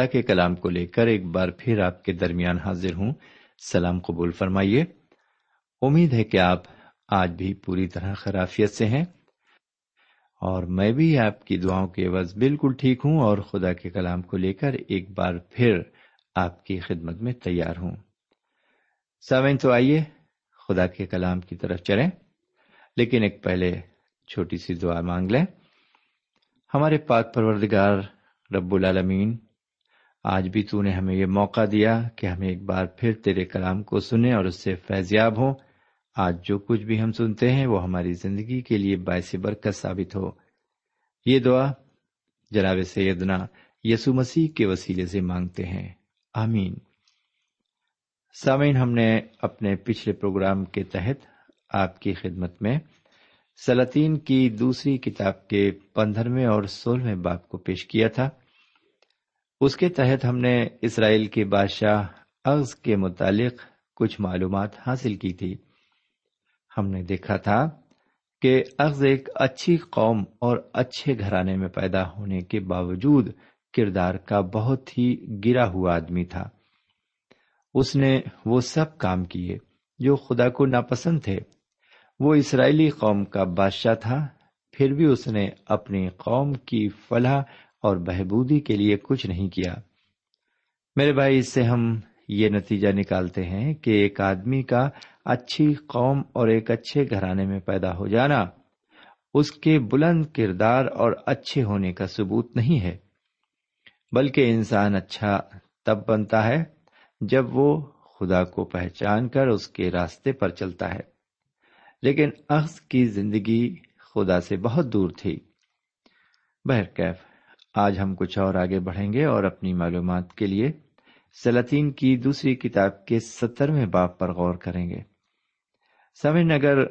خدا کے کلام کو لے کر ایک بار پھر آپ کے درمیان حاضر ہوں۔ سلام قبول فرمائیے۔ امید ہے کہ آپ آج بھی پوری طرح خرافیت سے ہیں۔ اور میں بھی آپ کی دعاؤں کے عوض بالکل ٹھیک ہوں اور خدا کے کلام کو لے کر ایک بار پھر آپ کی خدمت میں تیار ہوں۔ سامعین، تو آئیے خدا کے کلام کی طرف چلیں۔ لیکن ایک پہلے چھوٹی سی دعا مانگ لیں۔ ہمارے پاک پروردگار رب العالمین آج بھی تو نے ہمیں یہ موقع دیا کہ ہم ایک بار پھر تیرے کلام کو سنیں اور اس سے فیضیاب ہوں۔ آج جو کچھ بھی ہم سنتے ہیں وہ ہماری زندگی کے لیے باعث برکت ثابت ہو۔ یہ دعا جناب سیدنا یسو مسیح کے وسیلے سے مانگتے ہیں۔ آمین۔ سامعین، ہم نے اپنے پچھلے پروگرام کے تحت آپ کی خدمت میں سلاطین کی دوسری کتاب کے پندرہویں اور سولہویں باپ کو پیش کیا تھا۔ اس کے تحت ہم نے اسرائیل کے بادشاہ اغز کے متعلق کچھ معلومات حاصل کی تھی۔ ہم نے دیکھا تھا کہ اغز ایک اچھی قوم اور اچھے گھرانے میں پیدا ہونے کے باوجود کردار کا بہت ہی گرا ہوا آدمی تھا۔ اس نے وہ سب کام کیے جو خدا کو ناپسند تھے۔ وہ اسرائیلی قوم کا بادشاہ تھا، پھر بھی اس نے اپنی قوم کی فلاح اور بہبودی کے لیے کچھ نہیں کیا۔ میرے بھائی، اس سے ہم یہ نتیجہ نکالتے ہیں کہ ایک آدمی کا اچھی قوم اور ایک اچھے گھرانے میں پیدا ہو جانا اس کے بلند کردار اور اچھے ہونے کا ثبوت نہیں ہے، بلکہ انسان اچھا تب بنتا ہے جب وہ خدا کو پہچان کر اس کے راستے پر چلتا ہے۔ لیکن اخذ کی زندگی خدا سے بہت دور تھی۔ بہرکیف۔ آج ہم کچھ اور آگے بڑھیں گے اور اپنی معلومات کے لیے سلاطین کی دوسری کتاب کے سترویں باپ پر غور کریں گے۔ سمن اگر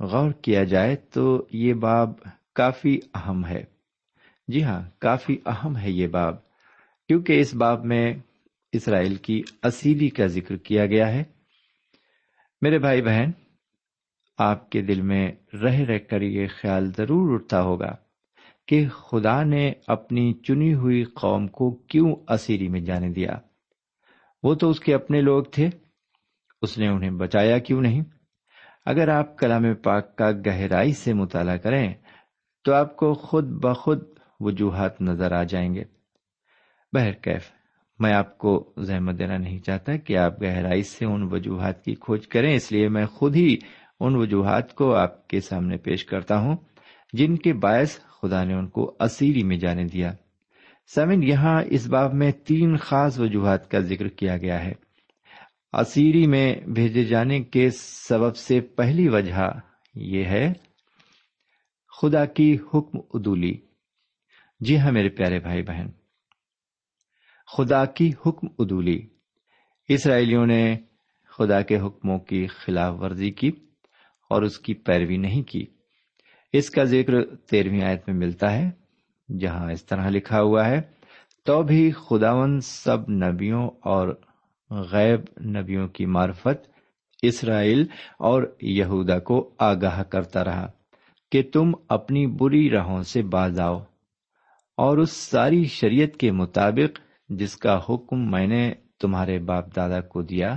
غور کیا جائے تو یہ باب کافی اہم ہے۔ جی ہاں کافی اہم ہے یہ باب، کیونکہ اس باب میں اسرائیل کی اصیلی کا ذکر کیا گیا ہے۔ میرے بھائی بہن، آپ کے دل میں رہ رہ کر یہ خیال ضرور اٹھتا ہوگا۔ کہ خدا نے اپنی چنی ہوئی قوم کو کیوں اسیری میں جانے دیا؟ وہ تو اس کے اپنے لوگ تھے، اس نے انہیں بچایا کیوں نہیں؟ اگر آپ کلام پاک کا گہرائی سے مطالعہ کریں، تو آپ کو خود بخود وجوہات نظر آ جائیں گے۔ بہرکیف میں آپ کو زحمت دینا نہیں چاہتا کہ آپ گہرائی سے ان وجوہات کی کھوج کریں، اس لیے میں خود ہی ان وجوہات کو آپ کے سامنے پیش کرتا ہوں، جن کے باعث خدا نے ان کو اسیری میں جانے دیا۔ سمن، یہاں اس باب میں تین خاص وجوہات کا ذکر کیا گیا ہے۔ اسیری میں بھیجے جانے کے سبب سے پہلی وجہ یہ ہے خدا کی حکم ادولی جی ہاں میرے پیارے بھائی بہن۔ خدا کی حکم ادولی اسرائیلیوں نے خدا کے حکموں کی خلاف ورزی کی اور اس کی پیروی نہیں کی۔ اس کا ذکر تیرہویں آیت میں ملتا ہے، جہاں اس طرح لکھا ہوا ہے، تو بھی خداون سب نبیوں اور غیب نبیوں کی معرفت اسرائیل اور یہودا کو آگاہ کرتا رہا کہ تم اپنی بری راہوں سے باز آؤ اور اس ساری شریعت کے مطابق جس کا حکم میں نے تمہارے باپ دادا کو دیا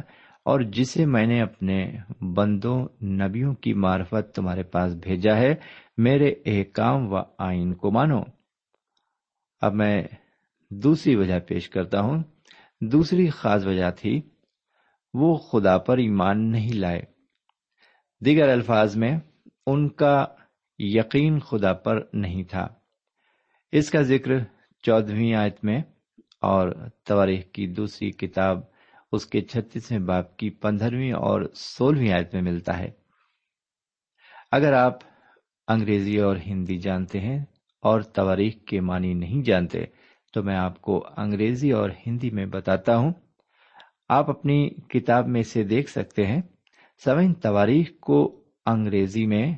اور جسے میں نے اپنے بندوں نبیوں کی معرفت تمہارے پاس بھیجا ہے میرے احکام و آئین کو مانو۔ اب میں دوسری وجہ پیش کرتا ہوں۔ دوسری خاص وجہ تھی، وہ خدا پر ایمان نہیں لائے۔ دیگر الفاظ میں، ان کا یقین خدا پر نہیں تھا۔ اس کا ذکر چودہویں آیت میں اور تواریخ کی دوسری کتاب، اس کے چھتیسویں باپ کی پندرہویں اور سولہویں آیت میں ملتا ہے۔ اگر آپ انگریزی اور ہندی جانتے ہیں اور تواریخ کے معنی نہیں جانتے، تو میں آپ کو انگریزی اور ہندی میں بتاتا ہوں۔ آپ اپنی کتاب میں سے دیکھ سکتے ہیں سوئن تواریخ کو انگریزی میں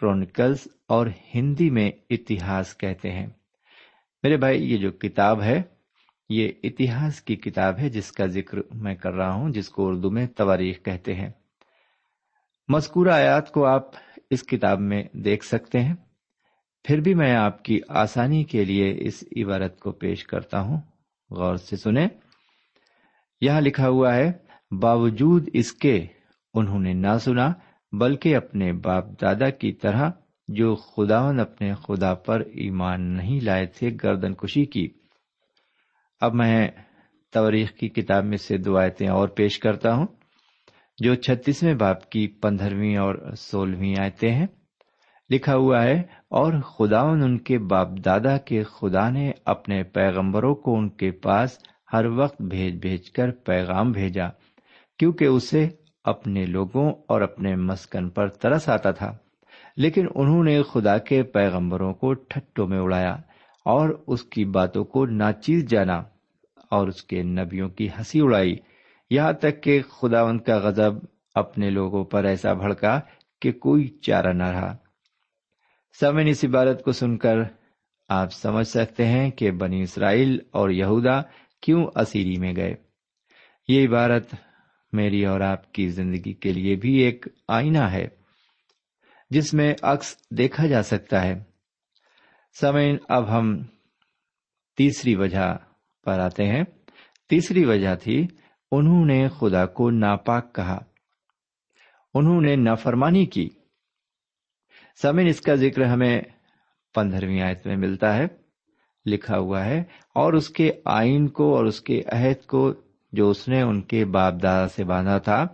کرونیکلز اور ہندی میں اتہاس کہتے ہیں۔ میرے بھائی، یہ جو کتاب ہے، یہ اتہاس کی کتاب ہے جس کا ذکر میں کر رہا ہوں، جس کو اردو میں تواریخ کہتے ہیں۔ مذکورہ آیات کو آپ اس کتاب میں دیکھ سکتے ہیں۔ پھر بھی میں آپ کی آسانی کے لیے اس عبارت کو پیش کرتا ہوں۔ غور سے سنیں۔ یہاں لکھا ہوا ہے، باوجود اس کے انہوں نے نہ سنا، بلکہ اپنے باپ دادا کی طرح جو خداون اپنے خدا پر ایمان نہیں لائے تھے، گردن کشی کی۔ اب میں توریخ کی کتاب میں سے دو آیتیں اور پیش کرتا ہوں۔ جو چھتیسویں باپ کی پندرہویں اور سولہویں آیتیں ہیں، لکھا ہوا ہے، اور خداون ان کے باپ دادا کے خدا نے اپنے پیغمبروں کو ان کے پاس ہر وقت بھیج بھیج کر پیغام بھیجا، کیونکہ اسے اپنے لوگوں اور اپنے مسکن پر ترس آتا تھا۔ لیکن انہوں نے خدا کے پیغمبروں کو ٹھٹوں میں اڑایا اور اس کی باتوں کو ناچیز جانا اور اس کے نبیوں کی ہنسی اڑائی۔ یہاں تک کہ خدا ان کا غزب اپنے لوگوں پر ایسا بھڑکا کہ کوئی چارہ نہ رہا۔ سمن اس عبارت کو سن کر آپ سمجھ سکتے ہیں کہ بنی اسرائیل اور یہودا کیوں اسیری میں گئے۔ یہ عبارت میری اور آپ کی زندگی کے لیے بھی ایک آئینہ ہے، جس میں عکس دیکھا جا سکتا ہے۔ سمین اب ہم تیسری وجہ پر آتے ہیں۔ تیسری وجہ تھی انہوں نے خدا کو ناپاک کہا۔ انہوں نے نافرمانی کی۔ سمین اس کا ذکر ہمیں پندرہویں آیت میں ملتا ہے۔ لکھا ہوا ہے، اور اس کے آئین کو اور اس کے عہد کو جو اس نے ان کے باپ دادا سے باندھا تھا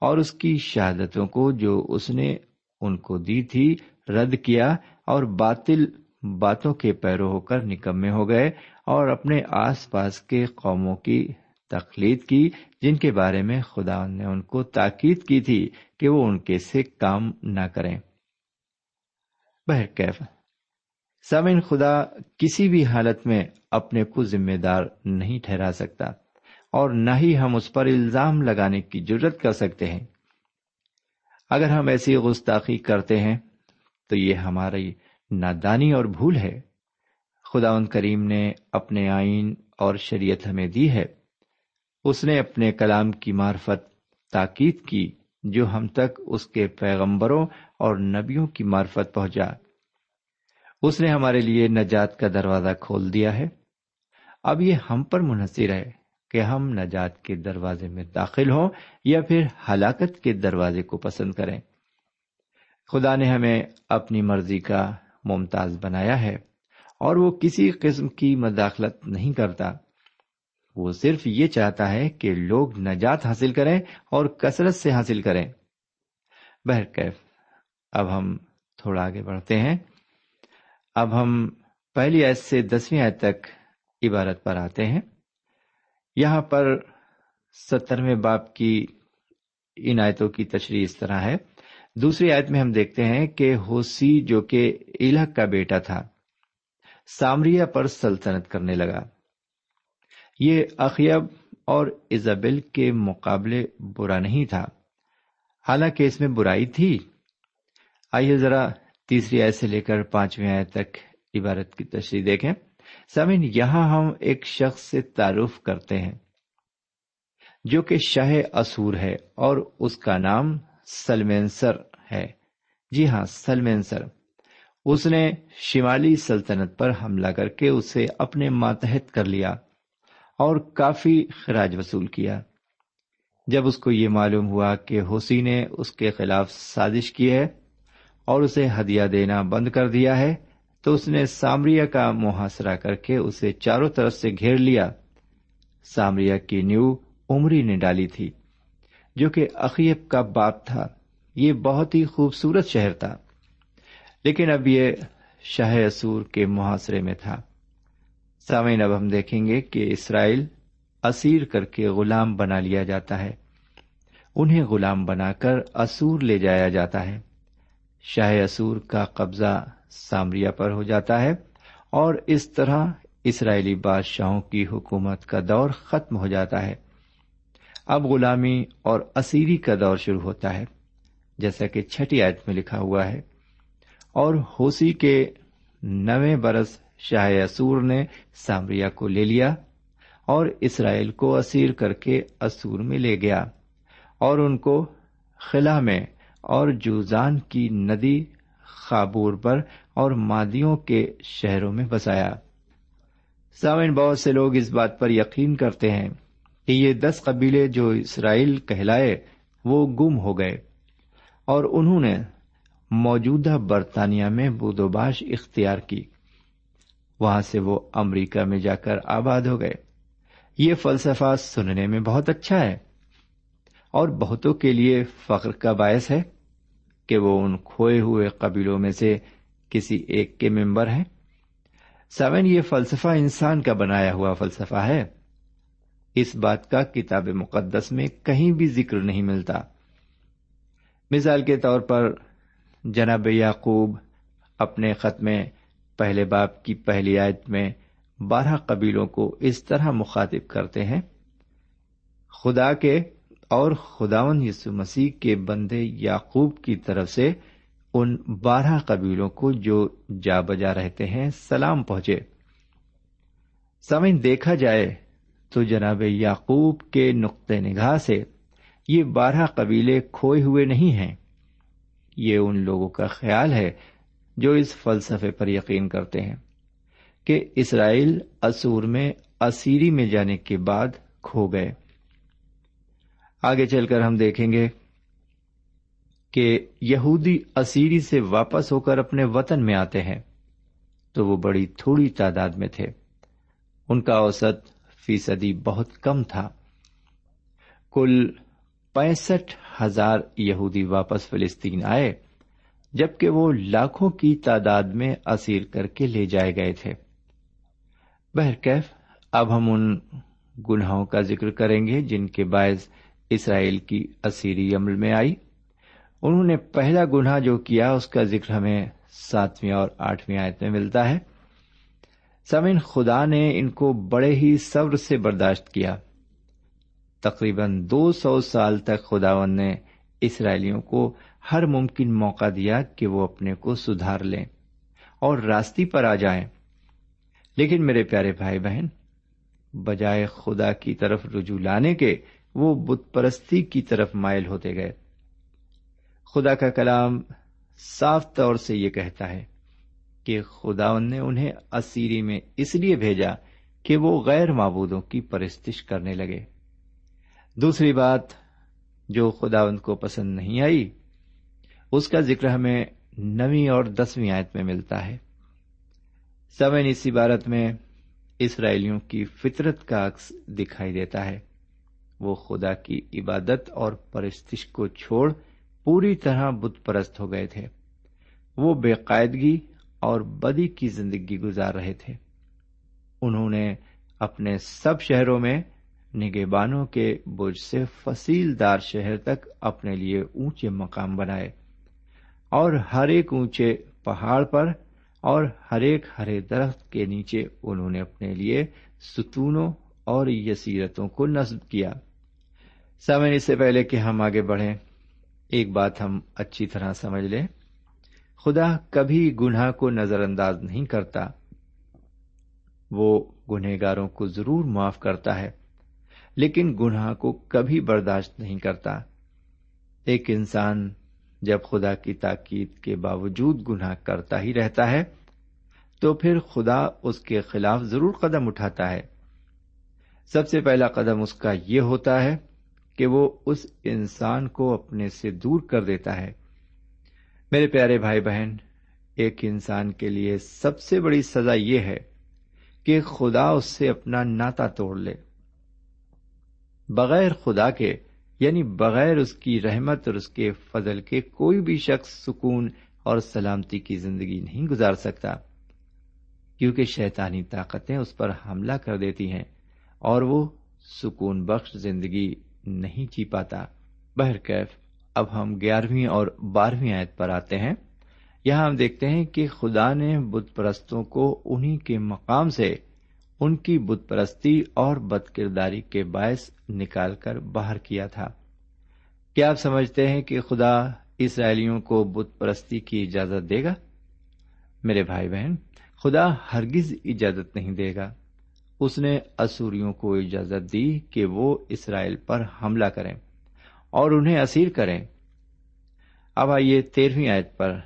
اور اس کی شہادتوں کو جو اس نے ان کو دی تھی، رد کیا اور باطل باتوں کے پیرو ہو کر نکمے ہو گئے اور اپنے آس پاس کے قوموں کی تخلیق کی جن کے بارے میں خدا نے ان کو تاکید کی تھی کہ وہ ان کے سے کام نہ کریں۔ بہرکیف سامن خدا کسی بھی حالت میں اپنے کو ذمہ دار نہیں ٹھہرا سکتا اور نہ ہی ہم اس پر الزام لگانے کی ضرورت کر سکتے ہیں۔ اگر ہم ایسی گستاخی کرتے ہیں تو یہ ہماری نادانی اور بھول ہے۔ خدا ان کریم نے اپنے آئین اور شریعت ہمیں دی ہے۔ اس نے اپنے کلام کی معرفت تاکید کی جو ہم تک اس کے پیغمبروں اور نبیوں کی معرفت پہنچا۔ اس نے ہمارے لیے نجات کا دروازہ کھول دیا ہے۔ اب یہ ہم پر منحصر ہے کہ ہم نجات کے دروازے میں داخل ہوں یا پھر ہلاکت کے دروازے کو پسند کریں۔ خدا نے ہمیں اپنی مرضی کا ممتاز بنایا ہے اور وہ کسی قسم کی مداخلت نہیں کرتا۔ وہ صرف یہ چاہتا ہے کہ لوگ نجات حاصل کریں اور کثرت سے حاصل کریں۔ بہرکیف اب ہم تھوڑا آگے بڑھتے ہیں۔ اب ہم پہلی آیت سے دسویں آیت تک عبارت پر آتے ہیں۔ یہاں پر سترویں باپ کی ان آیتوں کی تشریح اس طرح ہے۔ دوسری آیت میں ہم دیکھتے ہیں کہ ہوسی جو کہ الہ کا بیٹا تھا، سامریا پر سلطنت کرنے لگا۔ یہ اخیب اور ایزابل کے مقابلے برا نہیں تھا۔ حالانکہ اس میں برائی تھی۔ آئیے ذرا تیسری آیت سے لے کر پانچویں آیت تک عبارت کی تشریح دیکھیں۔ سمین یہاں ہم ایک شخص سے تعارف کرتے ہیں جو کہ شاہ اسور ہے اور اس کا نام سلمینسر ہے۔ جی ہاں سلمینسر اس نے شمالی سلطنت پر حملہ کر کے اسے اپنے ماتحت کر لیا۔ اور کافی خراج وصول کیا۔ جب اس کو یہ معلوم ہوا کہ حسی نے اس کے خلاف سازش کی ہے اور اسے ہدیہ دینا بند کر دیا ہے، تو اس نے سامریا کا محاصرہ کر کے اسے چاروں طرف سے گھیر لیا۔ سامریا کی نیو عمری نے ڈالی تھی، جو کہ عقیب کا باپ تھا۔ یہ بہت ہی خوبصورت شہر تھا، لیکن اب یہ شاہ اسور کے محاصرے میں تھا۔ سامعین، اب ہم دیکھیں گے کہ اسرائیل اسیر کر کے غلام بنا لیا جاتا ہے۔ انہیں غلام بنا کر اسور لے جایا جاتا ہے۔ شاہ اسور کا قبضہ سامریا پر ہو جاتا ہے اور اس طرح اسرائیلی بادشاہوں کی حکومت کا دور ختم ہو جاتا ہے۔ اب غلامی اور اسیری کا دور شروع ہوتا ہے، جیسا کہ چھٹی آیت میں لکھا ہوا ہے۔ اور ہوسی کے نویں برس شاہ اسور نے سامریا کو لے لیا اور اسرائیل کو اسیر کر کے اسور میں لے گیا اور ان کو خلا میں اور جوزان کی ندی خابور پر اور مادیوں کے شہروں میں بسایا۔ سامن بہت سے لوگ اس بات پر یقین کرتے ہیں کہ یہ دس قبیلے جو اسرائیل کہلائے، وہ گم ہو گئے اور انہوں نے موجودہ برطانیہ میں بودوباش اختیار کی۔ وہاں سے وہ امریکہ میں جا کر آباد ہو گئے۔ یہ فلسفہ سننے میں بہت اچھا ہے اور بہتوں کے لیے فخر کا باعث ہے کہ وہ ان کھوئے ہوئے قبیلوں میں سے کسی ایک کے ممبر ہیں۔ سیون یہ فلسفہ انسان کا بنایا ہوا فلسفہ ہے۔ اس بات کا کتاب مقدس میں کہیں بھی ذکر نہیں ملتا۔ مثال کے طور پر جناب یعقوب اپنے خط میں پہلے باپ کی پہلی آیت میں بارہ قبیلوں کو اس طرح مخاطب کرتے ہیں، خدا کے اور خداون یسو مسیح کے بندے یعقوب کی طرف سے ان بارہ قبیلوں کو جو جا بجا رہتے ہیں سلام پہنچے۔ سمن دیکھا جائے تو جناب یعقوب کے نقطۂ نگاہ سے یہ بارہ قبیلے کھوئے ہوئے نہیں ہیں۔ یہ ان لوگوں کا خیال ہے جو اس فلسفے پر یقین کرتے ہیں کہ اسرائیل اسور میں اسیری میں جانے کے بعد کھو گئے۔ آگے چل کر ہم دیکھیں گے کہ یہودی اسیری سے واپس ہو کر اپنے وطن میں آتے ہیں تو وہ بڑی تھوڑی تعداد میں تھے۔ ان کا اوسط فیصدی بہت کم تھا۔ کل پینسٹھ ہزار یہودی واپس فلسطین آئے۔ جبکہ وہ لاکھوں کی تعداد میں اسیر کر کے لے جائے گئے تھے۔ بہرکیف، اب ہم ان گناہوں کا ذکر کریں گے جن کے باعث اسرائیل کی اسیری عمل میں آئی۔ انہوں نے پہلا گناہ جو کیا، اس کا ذکر ہمیں ساتویں اور آٹھویں آیت میں ملتا ہے۔ سمن خدا نے ان کو بڑے ہی صبر سے برداشت کیا۔ تقریباً دو سو سال تک خداون نے اسرائیلیوں کو ہر ممکن موقع دیا کہ وہ اپنے کو سدھار لیں اور راستے پر آ جائیں۔ لیکن میرے پیارے بھائی بہن، بجائے خدا کی طرف رجوع لانے کے، وہ بت پرستی کی طرف مائل ہوتے گئے۔ خدا کا کلام صاف طور سے یہ کہتا ہے کہ خدا نے انہیں اسیری میں اس لیے بھیجا کہ وہ غیر معبودوں کی پرستش کرنے لگے۔ دوسری بات جو خدا ان کو پسند نہیں آئی اس کا ذکر ہمیں نویں اور دسویں آیت میں ملتا ہے۔ سمن اس عبارت میں اسرائیلیوں کی فطرت کا عکس دکھائی دیتا ہے۔ وہ خدا کی عبادت اور پرستش کو چھوڑ پوری طرح بت پرست ہو گئے تھے۔ وہ بے قاعدگی اور بدی کی زندگی گزار رہے تھے۔ انہوں نے اپنے سب شہروں میں نگہبانوں کے بوجھ سے فصیل دار شہر تک اپنے لیے اونچے مقام بنائے۔ اور ہر ایک اونچے پہاڑ پر اور ہر ایک ہرے درخت کے نیچے انہوں نے اپنے لیے ستونوں اور یسیرتوں کو نصب کیا۔ سمے اس سے پہلے کہ ہم آگے بڑھیں، ایک بات ہم اچھی طرح سمجھ لیں۔ خدا کبھی گناہ کو نظر انداز نہیں کرتا۔ وہ گنہگاروں کو ضرور معاف کرتا ہے، لیکن گناہ کو کبھی برداشت نہیں کرتا۔ ایک انسان جب خدا کی تاکید کے باوجود گناہ کرتا ہی رہتا ہے، تو پھر خدا اس کے خلاف ضرور قدم اٹھاتا ہے۔ سب سے پہلا قدم اس کا یہ ہوتا ہے کہ وہ اس انسان کو اپنے سے دور کر دیتا ہے۔ میرے پیارے بھائی بہن، ایک انسان کے لیے سب سے بڑی سزا یہ ہے کہ خدا اس سے اپنا ناتا توڑ لے۔ بغیر خدا کے یعنی بغیر اس کی رحمت اور اس کے فضل کے کوئی بھی شخص سکون اور سلامتی کی زندگی نہیں گزار سکتا، کیونکہ شیطانی طاقتیں اس پر حملہ کر دیتی ہیں اور وہ سکون بخش زندگی نہیں جی پاتا۔ بہرکیف، اب ہم گیارہویں اور بارہویں آیت پر آتے ہیں۔ یہاں ہم دیکھتے ہیں کہ خدا نے بت پرستوں کو انہی کے مقام سے ان کی بت پرستی اور بد کرداری کے باعث نکال کر باہر کیا تھا۔ کیا آپ سمجھتے ہیں کہ خدا اسرائیلیوں کو بت پرستی کی اجازت دے گا؟ میرے بھائی بہن، خدا ہرگز اجازت نہیں دے گا۔ اس نے اسوریوں کو اجازت دی کہ وہ اسرائیل پر حملہ کریں اور انہیں اسیر کریں۔ اب آئیے تیرہویں آیت پر۔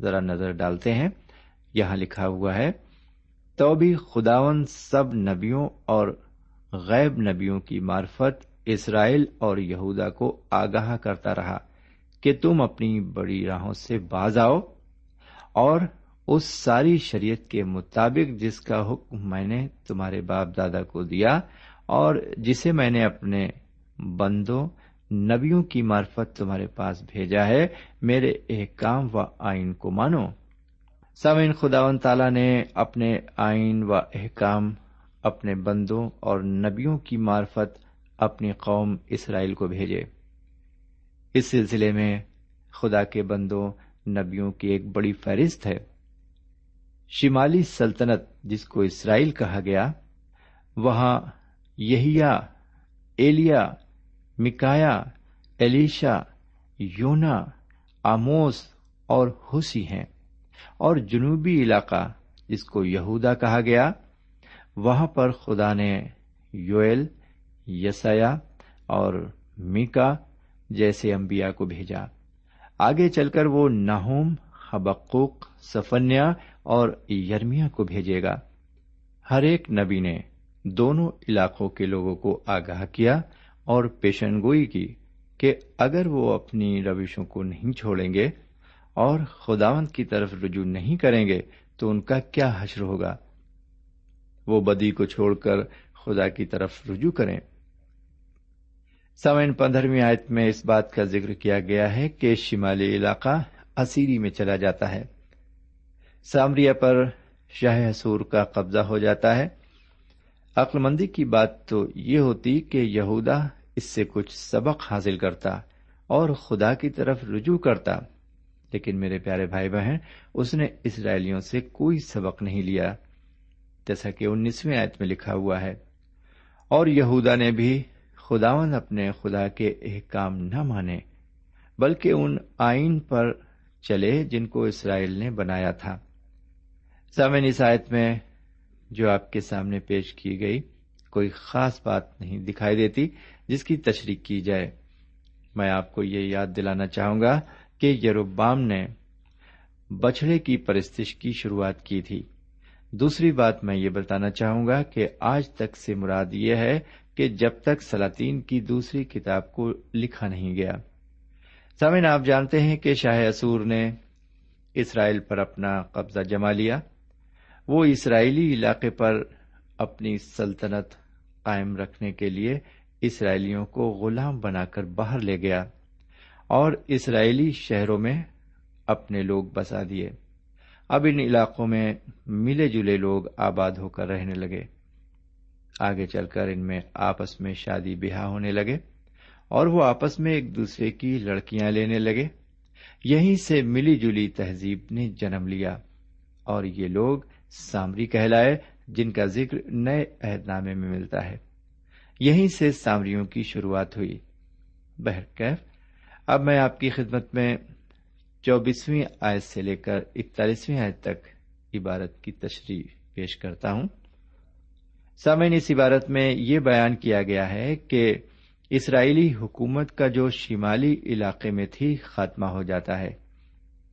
ذرا نظر ڈالتے ہیں۔ یہاں لکھا ہوا ہے تو بھی خداون سب نبیوں اور غیب نبیوں کی معرفت اسرائیل اور یہودا کو آگاہ کرتا رہا کہ تم اپنی بڑی راہوں سے باز آؤ اور اس ساری شریعت کے مطابق جس کا حکم میں نے تمہارے باپ دادا کو دیا اور جسے میں نے اپنے بندوں، نبیوں کی معرفت تمہارے پاس بھیجا ہے، میرے احکام و آئین کو مانو۔ سامعین خداون تعالی نے اپنے آئین و احکام، اپنے بندوں اور نبیوں کی معرفت اپنی قوم اسرائیل کو بھیجے۔ اس سلسلے میں خدا کے بندوں، نبیوں کی ایک بڑی فہرست ہے۔ شمالی سلطنت، جس کو اسرائیل کہا گیا، وہاں یہیا ایلیا مکایا ایلیشا یونا، آموس اور حسی ہیں۔ اور جنوبی علاقہ جس کو یہودا کہا گیا، وہاں پر خدا نے یوئل یسیا اور میکا جیسے انبیاء کو بھیجا۔ آگے چل کر وہ نہوم حبقوق سفنیا اور یرمیا کو بھیجے گا۔ ہر ایک نبی نے دونوں علاقوں کے لوگوں کو آگاہ کیا اور پیشن گوئی کی کہ اگر وہ اپنی روشوں کو نہیں چھوڑیں گے اور خداوند کی طرف رجوع نہیں کریں گے تو ان کا کیا حشر ہوگا؟ وہ بدی کو چھوڑ کر خدا کی طرف رجوع کریں۔ سوئن پندرہویں آیت میں اس بات کا ذکر کیا گیا ہے کہ شمالی علاقہ اسیری میں چلا جاتا ہے۔ سامریا پر شاہ حصور کا قبضہ ہو جاتا ہے۔ عقل مندی کی بات تو یہ ہوتی کہ یہودا اس سے کچھ سبق حاصل کرتا اور خدا کی طرف رجوع کرتا۔ لیکن میرے پیارے بھائی بہن، اس نے اسرائیلیوں سے کوئی سبق نہیں لیا، جیسا کہ انیسویں آیت میں لکھا ہوا ہے۔ اور یہودا نے بھی خداون اپنے خدا کے احکام نہ مانے، بلکہ ان آئین پر چلے جن کو اسرائیل نے بنایا تھا۔ سامن اس آیت میں جو آپ کے سامنے پیش کی گئی کوئی خاص بات نہیں دکھائی دیتی جس کی تشریح کی جائے۔ میں آپ کو یہ یاد دلانا چاہوں گا کہ یروبام نے بچڑے کی پرستش کی شروعات کی تھی۔ دوسری بات میں یہ بتانا چاہوں گا کہ آج تک سے مراد یہ ہے کہ جب تک سلاطین کی دوسری کتاب کو لکھا نہیں گیا۔ سامن آپ جانتے ہیں کہ شاہ اسور نے اسرائیل پر اپنا قبضہ جما لیا۔ وہ اسرائیلی علاقے پر اپنی سلطنت قائم رکھنے کے لیے اسرائیلیوں کو غلام بنا کر باہر لے گیا۔ اور اسرائیلی شہروں میں اپنے لوگ بسا دیے۔ اب ان علاقوں میں ملے جلے لوگ آباد ہو کر رہنے لگے۔ آگے چل کر ان میں آپس میں شادی بیاہ ہونے لگے اور وہ آپس میں ایک دوسرے کی لڑکیاں لینے لگے۔ یہیں سے ملی جلی تہذیب نے جنم لیا اور یہ لوگ سامری کہلائے جن کا ذکر نئے عہد نامے میں ملتا ہے۔ یہیں سے سامریوں کی شروعات ہوئی۔ بہرکیف اب میں آپ کی خدمت میں چوبیسویں آیت سے لے کر اکتالیسویں آیت تک عبارت کی تشریح پیش کرتا ہوں۔ سامعین، اس عبارت میں یہ بیان کیا گیا ہے کہ اسرائیلی حکومت کا جو شمالی علاقے میں تھی، خاتمہ ہو جاتا ہے۔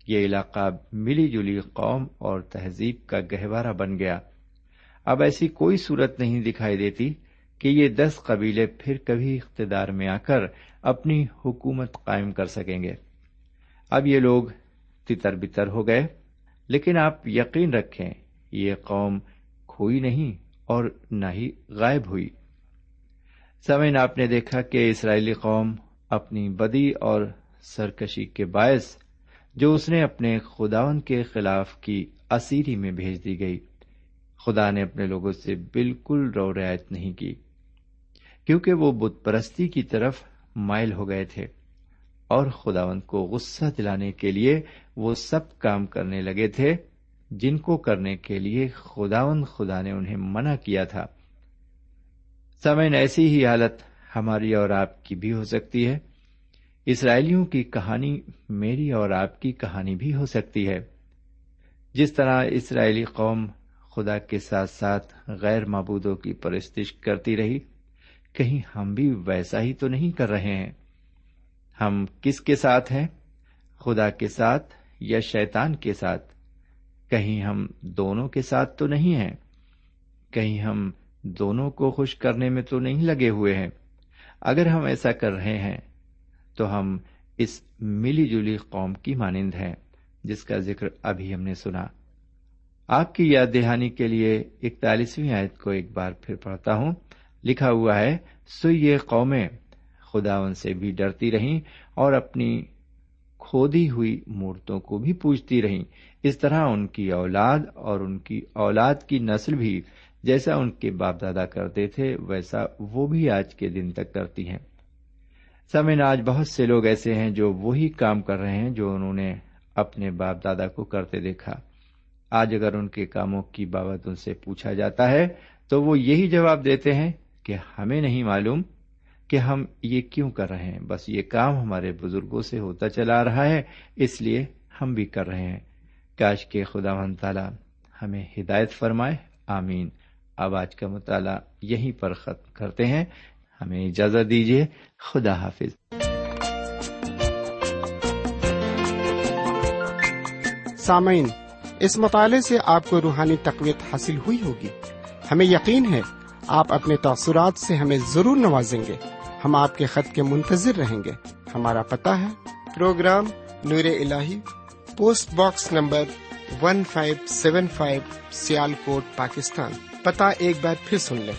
یہ علاقہ ملی جلی قوم اور تہذیب کا گہوارہ بن گیا۔ اب ایسی کوئی صورت نہیں دکھائی دیتی کہ یہ دس قبیلے پھر کبھی اقتدار میں آ کر اپنی حکومت قائم کر سکیں گے۔ اب یہ لوگ تتر بتر ہو گئے، لیکن آپ یقین رکھیں، یہ قوم کھوئی نہیں اور نہ ہی غائب ہوئی۔ سمین آپ نے دیکھا کہ اسرائیلی قوم اپنی بدی اور سرکشی کے باعث جو اس نے اپنے خداون کے خلاف کی اسیری میں بھیج دی گئی۔ خدا نے اپنے لوگوں سے بالکل رو رعایت نہیں کی، کیونکہ وہ بت پرستی کی طرف مائل ہو گئے تھے اور خداون کو غصہ دلانے کے لیے وہ سب کام کرنے لگے تھے، جن کو کرنے کے لیے خداون خدا نے انہیں منع کیا تھا۔ سمین ایسی ہی حالت ہماری اور آپ کی بھی ہو سکتی ہے۔ اسرائیلیوں کی کہانی میری اور آپ کی کہانی بھی ہو سکتی ہے۔ جس طرح اسرائیلی قوم خدا کے ساتھ ساتھ غیر معبودوں کی پرستش کرتی رہی کہیں ہم بھی ویسا ہی تو نہیں کر رہے ہیں۔ ہم کس کے ساتھ ہیں؟ خدا کے ساتھ یا شیطان کے ساتھ؟ کہیں ہم دونوں کے ساتھ تو نہیں ہیں۔ کہیں ہم دونوں کو خوش کرنے میں تو نہیں لگے ہوئے ہیں۔ اگر ہم ایسا کر رہے ہیں، تو ہم اس ملی جلی قوم کی مانند ہیں، جس کا ذکر ابھی ہم نے سنا۔ آپ کی یاد دہانی کے لیے اکتالیسویں آیت کو ایک بار پھر پڑھتا ہوں۔ لکھا ہوا ہے، سو یہ قومیں خدا ان سے بھی ڈرتی رہیں اور اپنی کھودی ہوئی مورتوں کو بھی پوچھتی رہیں۔ اس طرح ان کی اولاد اور ان کی اولاد کی نسل بھی جیسا ان کے باپ دادا کرتے تھے، ویسا وہ بھی آج کے دن تک کرتی ہیں۔ سمن آج بہت سے لوگ ایسے ہیں جو وہی کام کر رہے ہیں جو انہوں نے اپنے باپ دادا کو کرتے دیکھا۔ آج اگر ان کے کاموں کی بابت ان سے پوچھا جاتا ہے، تو وہ یہی جواب دیتے ہیں کہ ہمیں نہیں معلوم کہ ہم یہ کیوں کر رہے ہیں۔ بس یہ کام ہمارے بزرگوں سے ہوتا چلا رہا ہے، اس لیے ہم بھی کر رہے ہیں۔ کاش کے خدا و تعالی ہمیں ہدایت فرمائے۔ آمین۔ اب آج کا مطالعہ یہیں پر ختم کرتے ہیں۔ ہمیں اجازت دیجیے خدا حافظ۔ سامعین، اس مطالعے سے آپ کو روحانی تقویت حاصل ہوئی ہوگی۔ ہمیں یقین ہے آپ اپنے تاثرات سے ہمیں ضرور نوازیں گے۔ ہم آپ کے خط کے منتظر رہیں گے۔ ہمارا پتہ ہے۔ پروگرام نور ال post box number one five seven five Sialkot Pakistan. پتا ایک بار پھر سن لیں۔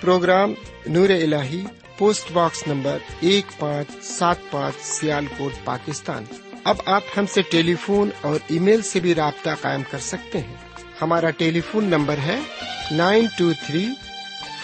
پروگرام نور ال پوسٹ باکس نمبر ایک پانچ سات پانچ سیال کوٹ پاکستان۔ اب آپ ہم سے ٹیلی فون اور ای میل سے بھی رابطہ قائم کر سکتے ہیں۔ ہمارا ٹیلی فون نمبر ہے nine two three